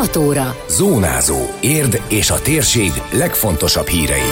6 óra. Zónázó. Érd és a térség legfontosabb hírei.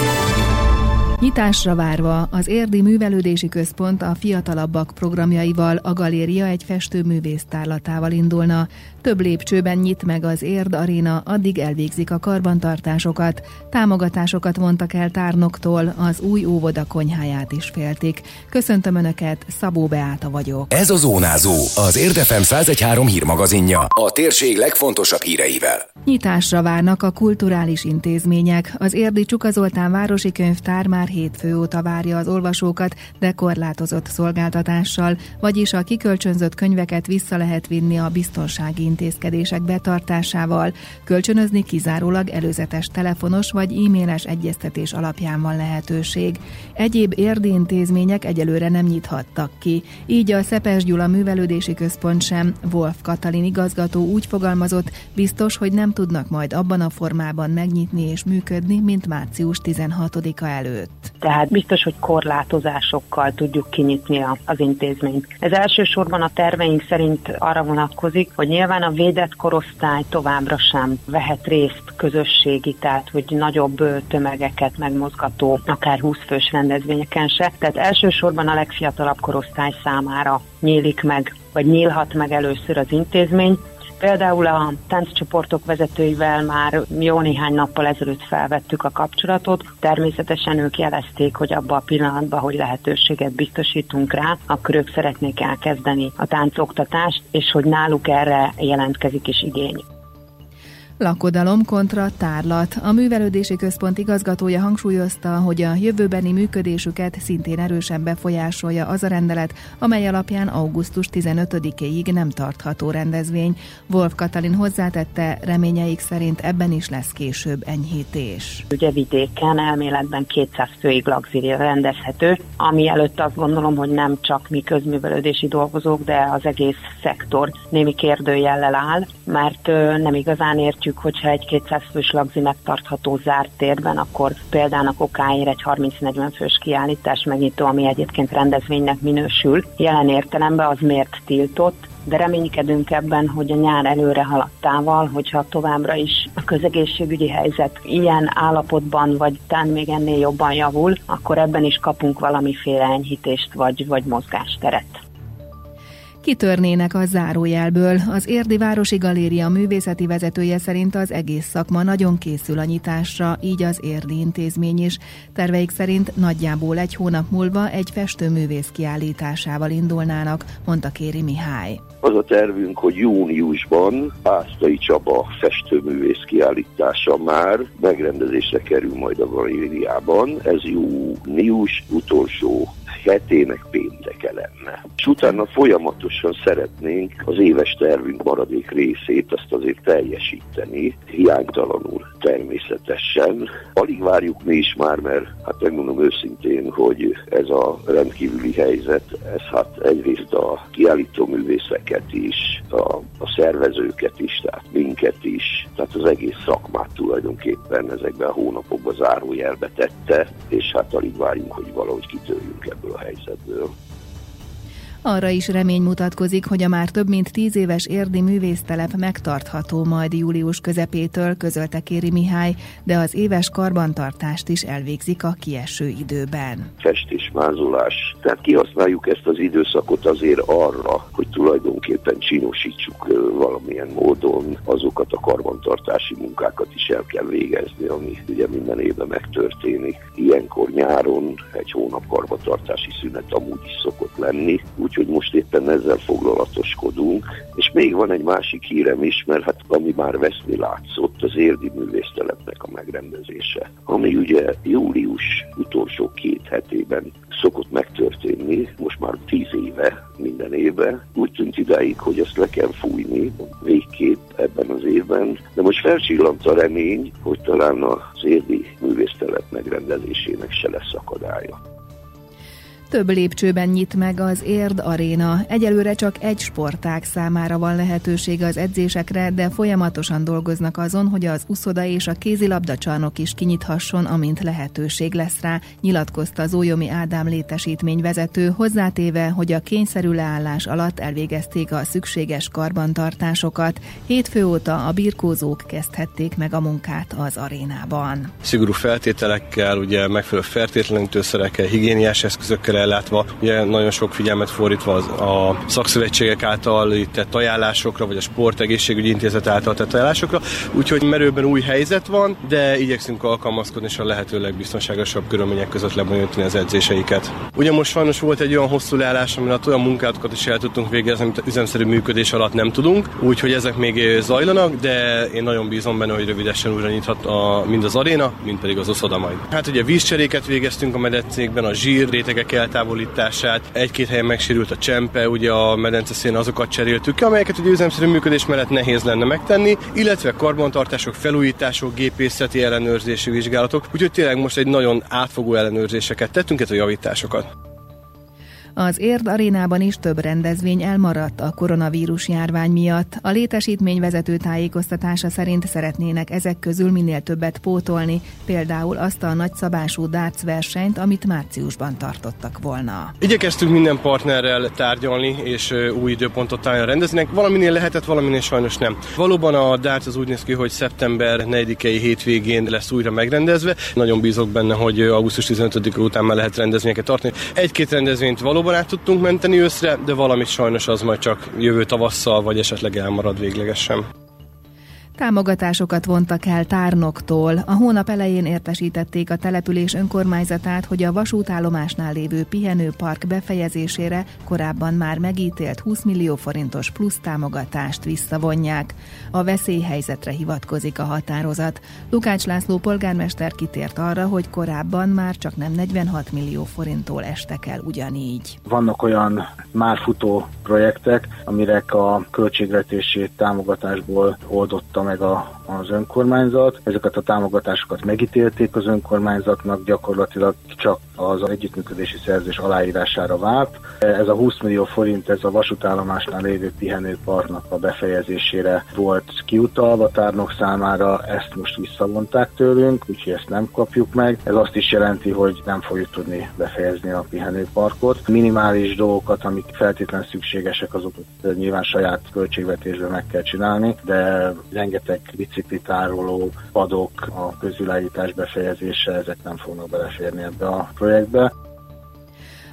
Nyitásra várva az Érdi Művelődési Központ a fiatalabbak programjaival a galéria egy festőművész tárlatával indulna. Több lépcsőben nyit meg az Érd Aréna, addig elvégzik a karbantartásokat. Támogatásokat mondtak el tárnoktól, az új óvoda konyháját is féltik. Köszöntöm Önöket, Szabó Beáta vagyok. Ez a Zónázó, az Érdefem 113 hírmagazinja, a térség legfontosabb híreivel. Nyitásra várnak a kulturális intézmények. Az Érdi Csuka Zoltán Városi Könyvtár már hétfő óta várja az olvasókat, de korlátozott szolgáltatással, vagyis a kikölcsönzött könyveket vissza lehet vinni a biztonsági intézkedések betartásával. Kölcsönözni kizárólag előzetes telefonos vagy e-mailes egyeztetés alapján van lehetőség. Egyéb érdi intézmények egyelőre nem nyithattak ki, így a Szepes Gyula Művelődési Központ sem. Wolf Katalin igazgató úgy fogalmazott, biztos, hogy nem tudnak majd abban a formában megnyitni és működni, mint március 16-a előtt. Tehát biztos, hogy korlátozásokkal tudjuk kinyitni az intézményt. Ez elsősorban a terveink szerint arra vonatkozik, hogy nyilván a védett korosztály továbbra sem vehet részt közösségi, tehát hogy nagyobb tömegeket megmozgató, akár 20 fős rendezvényeken se. Tehát elsősorban a legfiatalabb korosztály számára nyílik meg, vagy nyílhat meg először az intézmény, Például a tánccsoportok vezetőivel már jó néhány nappal ezelőtt felvettük a kapcsolatot. Természetesen ők jelezték, hogy abban a pillanatban, hogy lehetőséget biztosítunk rá, akkor ők szeretnék elkezdeni a táncoktatást, és hogy náluk erre jelentkezik is igény. Lakodalom kontra tárlat. A művelődési központ igazgatója hangsúlyozta, hogy a jövőbeni működésüket szintén erősen befolyásolja az a rendelet, amely alapján augusztus 15-éig nem tartható rendezvény. Wolf Katalin hozzátette, reményeik szerint ebben is lesz később enyhítés. Ugye vidéken elméletben 200 főig lagziri rendezhető, ami előtt azt gondolom, hogy nem csak mi közművelődési dolgozók, de az egész szektor némi kérdőjellel áll, mert nem igazán értjük értjük, hogyha egy 200 fős lagzi megtartható zárt térben, akkor például a kokáért egy 30-40 fős kiállítás megnyitó, ami egyébként rendezvénynek minősül, jelen értelemben az miért tiltott, de reménykedünk ebben, hogy a nyár előre haladtával, hogyha továbbra is a közegészségügyi helyzet ilyen állapotban, vagy talán még ennél jobban javul, akkor ebben is kapunk valamiféle enyhítést, vagy, vagy mozgásteret kitörnének a zárójelből. Az Érdi Városi Galéria művészeti vezetője szerint az egész szakma nagyon készül a nyitásra, így az Érdi intézmény is. Terveik szerint nagyjából egy hónap múlva egy festőművész kiállításával indulnának, mondta Kéri Mihály. Az a tervünk, hogy júniusban Ásztai Csaba festőművész kiállítása már megrendezésre kerül majd a galériában. Ez június utolsó hetének pénteke lenne. És utána folyamatosan szeretnénk az éves tervünk maradék részét azt azért teljesíteni, hiánytalanul természetesen. Alig várjuk mi is már, mert hát megmondom őszintén, hogy ez a rendkívüli helyzet, ez hát egyrészt a kiállító művészeket is, a, a szervezőket is, tehát minket is, tehát az egész szakmát tulajdonképpen ezekben a hónapokban zárójelbe tette, és hát alig várjuk, hogy valahogy kitörjünk ebből a helyzetből. Arra is remény mutatkozik, hogy a már több mint tíz éves érdi művésztelep megtartható majd július közepétől, közölte Kéri Mihály, de az éves karbantartást is elvégzik a kieső időben. Festés, mázolás, tehát kihasználjuk ezt az időszakot azért arra, hogy tulajdonképpen csinosítsuk valamilyen módon azokat a karbantartási munkákat is el kell végezni, ami ugye minden évben megtörténik. Ilyenkor nyáron egy hónap karbantartási szünet amúgy is szokott lenni, úgyhogy most éppen ezzel foglalatoskodunk. És még van egy másik hírem is, mert hát ami már veszni látszott, az érdi művésztelepnek a megrendezése, ami ugye július utolsó két hetében szokott megtörténni, most már tíz éve, minden éve. Úgy tűnt idáig, hogy ezt le kell fújni végképp ebben az évben, de most felcsillant a remény, hogy talán az érdi művésztelep megrendezésének se lesz akadálya. Több lépcsőben nyit meg az Érd Aréna. Egyelőre csak egy sportág számára van lehetőség az edzésekre, de folyamatosan dolgoznak azon, hogy az uszoda és a kézilabda csarnok is kinyithasson, amint lehetőség lesz rá, nyilatkozta az Ójomi Ádám létesítmény vezető, hozzátéve, hogy a kényszerű leállás alatt elvégezték a szükséges karbantartásokat. Hétfő óta a birkózók kezdhették meg a munkát az arénában. Szigorú feltételekkel, ugye megfelelő fertőtlenítőszerekkel, higiéniás eszközökkel ellátva, ugye nagyon sok figyelmet fordítva az, a szakszövetségek által ített ajánlásokra, vagy a sportegészségügyi intézet által tett ajánlásokra, úgyhogy merőben új helyzet van, de igyekszünk alkalmazkodni és a lehető legbiztonságosabb körülmények között lebonyolítani az edzéseiket. Ugye most sajnos volt egy olyan hosszú leállás, amin olyan munkátokat is el tudtunk végezni, amit üzemszerű működés alatt nem tudunk, úgyhogy ezek még zajlanak, de én nagyon bízom benne, hogy rövidesen újra nyithat a, mind az aréna, mind pedig az oszoda majd. Hát ugye vízcseréket végeztünk a medencékben, a zsír rétegek eltávolítását, egy-két helyen megsérült a csempe, ugye a medence szén azokat cseréltük ki, amelyeket ugye üzemszerű működés mellett nehéz lenne megtenni, illetve karbantartások, felújítások, gépészeti ellenőrzési vizsgálatok, úgyhogy tényleg most egy nagyon átfogó ellenőrzéseket tettünk, a javításokat. Az Érd arénában is több rendezvény elmaradt a koronavírus járvány miatt. A létesítmény vezető tájékoztatása szerint szeretnének ezek közül minél többet pótolni, például azt a nagyszabású darts versenyt, amit márciusban tartottak volna. Igyekeztünk minden partnerrel tárgyalni és új időpontot találni rendeznek. Valaminél lehetett, valaminél sajnos nem. Valóban a darts az úgy néz ki, hogy szeptember 4-i hétvégén lesz újra megrendezve. Nagyon bízok benne, hogy augusztus 15 után már lehet rendezvényeket tartani. Egy-két rendezvényt valóban valóban át tudtunk menteni őszre, de valamit sajnos az majd csak jövő tavasszal, vagy esetleg elmarad véglegesen. Támogatásokat vontak el tárnoktól. A hónap elején értesítették a település önkormányzatát, hogy a vasútállomásnál lévő pihenőpark befejezésére korábban már megítélt 20 millió forintos plusz támogatást visszavonják. A veszélyhelyzetre hivatkozik a határozat. Lukács László polgármester kitért arra, hogy korábban már csak nem 46 millió forinttól estek el ugyanígy. Vannak olyan már futó projektek, amirek a költségvetési támogatásból oldottam meg a, az önkormányzat. Ezeket a támogatásokat megítélték az önkormányzatnak, gyakorlatilag csak az együttműködési szerzés aláírására várt. Ez a 20 millió forint, ez a vasútállomásnál lévő pihenőparknak a befejezésére volt kiutalva tárnok számára, ezt most visszavonták tőlünk, úgyhogy ezt nem kapjuk meg. Ez azt is jelenti, hogy nem fogjuk tudni befejezni a pihenőparkot. Minimális dolgokat, amik feltétlenül szükségesek, azokat nyilván saját költségvetésben meg kell csinálni, de rengeteg biciklitároló, padok, a közvilágítás befejezése, ezek nem fognak beleférni ebbe a projektbe.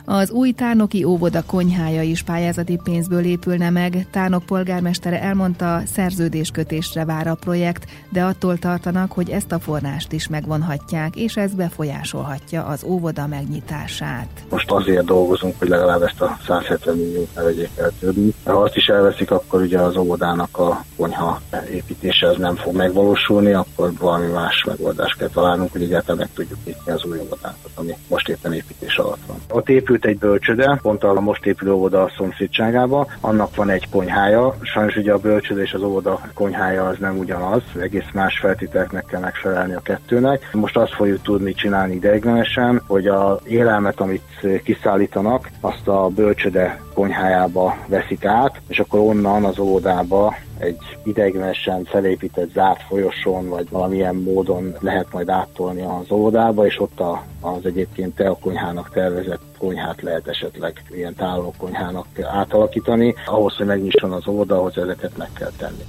Az új Tárnoki óvoda konyhája is pályázati pénzből épülne meg. Tárnok polgármestere elmondta, szerződéskötésre vár a projekt, de attól tartanak, hogy ezt a forrást is megvonhatják, és ez befolyásolhatja az óvoda megnyitását. Most azért dolgozunk, hogy legalább ezt a 170 milliót ne vegyék el többi. Ha azt is elveszik, akkor ugye az óvodának a konyha építése az nem fog megvalósulni, akkor valami más megoldást kell találnunk, hogy egyáltalán meg tudjuk nyitni az új óvodánkat, ami most éppen építés alatt van. Ott épül épült egy bölcsöde, pont a most épülő óvoda a szomszédságába, annak van egy konyhája, sajnos ugye a bölcsöde és az óvoda konyhája az nem ugyanaz, egész más feltételeknek kell megfelelni a kettőnek. Most azt fogjuk tudni csinálni ideiglenesen, hogy a élelmet, amit kiszállítanak, azt a bölcsöde konyhájába veszik át, és akkor onnan az óvodába egy ideiglenesen felépített zárt folyosón, vagy valamilyen módon lehet majd áttolni az óvodába, és ott a, az egyébként konyhának tervezett konyhát lehet esetleg ilyen konyhának átalakítani. Ahhoz, hogy megnyisson az óvoda, ahhoz ezeket meg kell tenni.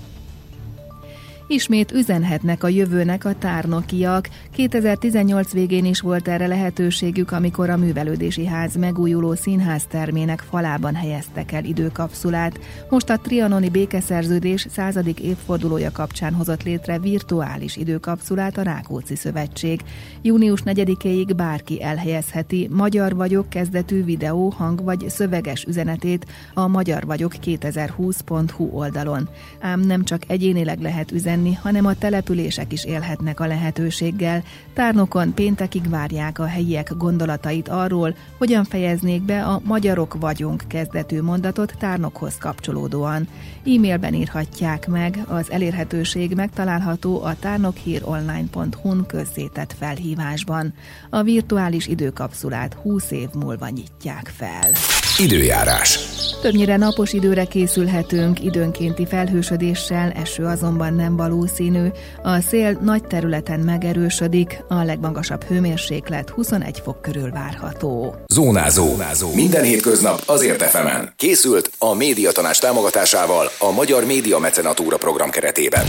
Ismét üzenhetnek a jövőnek a tárnokiak. 2018 végén is volt erre lehetőségük, amikor a művelődési ház megújuló színház termének falában helyeztek el időkapszulát. Most a trianoni békeszerződés századik évfordulója kapcsán hozott létre virtuális időkapszulát a Rákóczi Szövetség. Június 4-éig bárki elhelyezheti Magyar vagyok kezdetű videó, hang vagy szöveges üzenetét a Magyar vagyok 2020.hu oldalon. Ám nem csak egyénileg lehet üzenni, menni, hanem a települések is élhetnek a lehetőséggel. Tárnokon péntekig várják a helyiek gondolatait arról, hogyan fejeznék be a Magyarok vagyunk kezdetű mondatot tárnokhoz kapcsolódóan. E-mailben írhatják meg, az elérhetőség megtalálható a tárnokhíronline.hu-n közzétett felhívásban. A virtuális időkapszulát 20 év múlva nyitják fel. Időjárás. Többnyire napos időre készülhetünk, időnkénti felhősödéssel, eső azonban nem valószínű. A szél nagy területen megerősödik, a legmagasabb hőmérséklet 21 fok körül várható. Zónázó. Zónázó. Minden hétköznap azért efemen. Készült a médiatanás támogatásával a Magyar Média Mecenatúra program keretében.